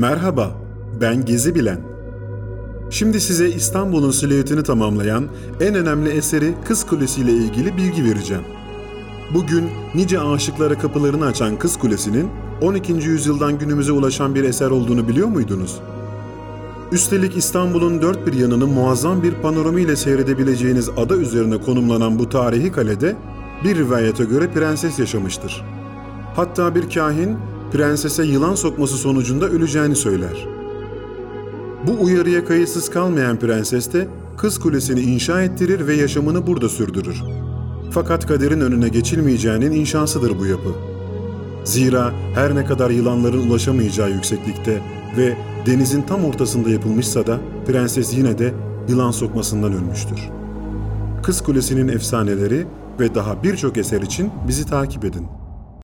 Merhaba, ben Gezi Bilen. Şimdi size İstanbul'un silüetini tamamlayan en önemli eseri Kız Kulesi ile ilgili bilgi vereceğim. Bugün nice aşıklara kapılarını açan Kız Kulesi'nin 12. yüzyıldan günümüze ulaşan bir eser olduğunu biliyor muydunuz? Üstelik İstanbul'un dört bir yanını muazzam bir panorama ile seyredebileceğiniz ada üzerine konumlanan bu tarihi kalede bir rivayete göre prenses yaşamıştır. Hatta bir kahin prensese yılan sokması sonucunda öleceğini söyler. Bu uyarıya kayıtsız kalmayan prenses de kız kulesini inşa ettirir ve yaşamını burada sürdürür. Fakat kaderin önüne geçilmeyeceğinin inşasıdır bu yapı. Zira her ne kadar yılanların ulaşamayacağı yükseklikte ve denizin tam ortasında yapılmışsa da prenses yine de yılan sokmasından ölmüştür. Kız Kulesi'nin efsaneleri ve daha birçok eser için bizi takip edin.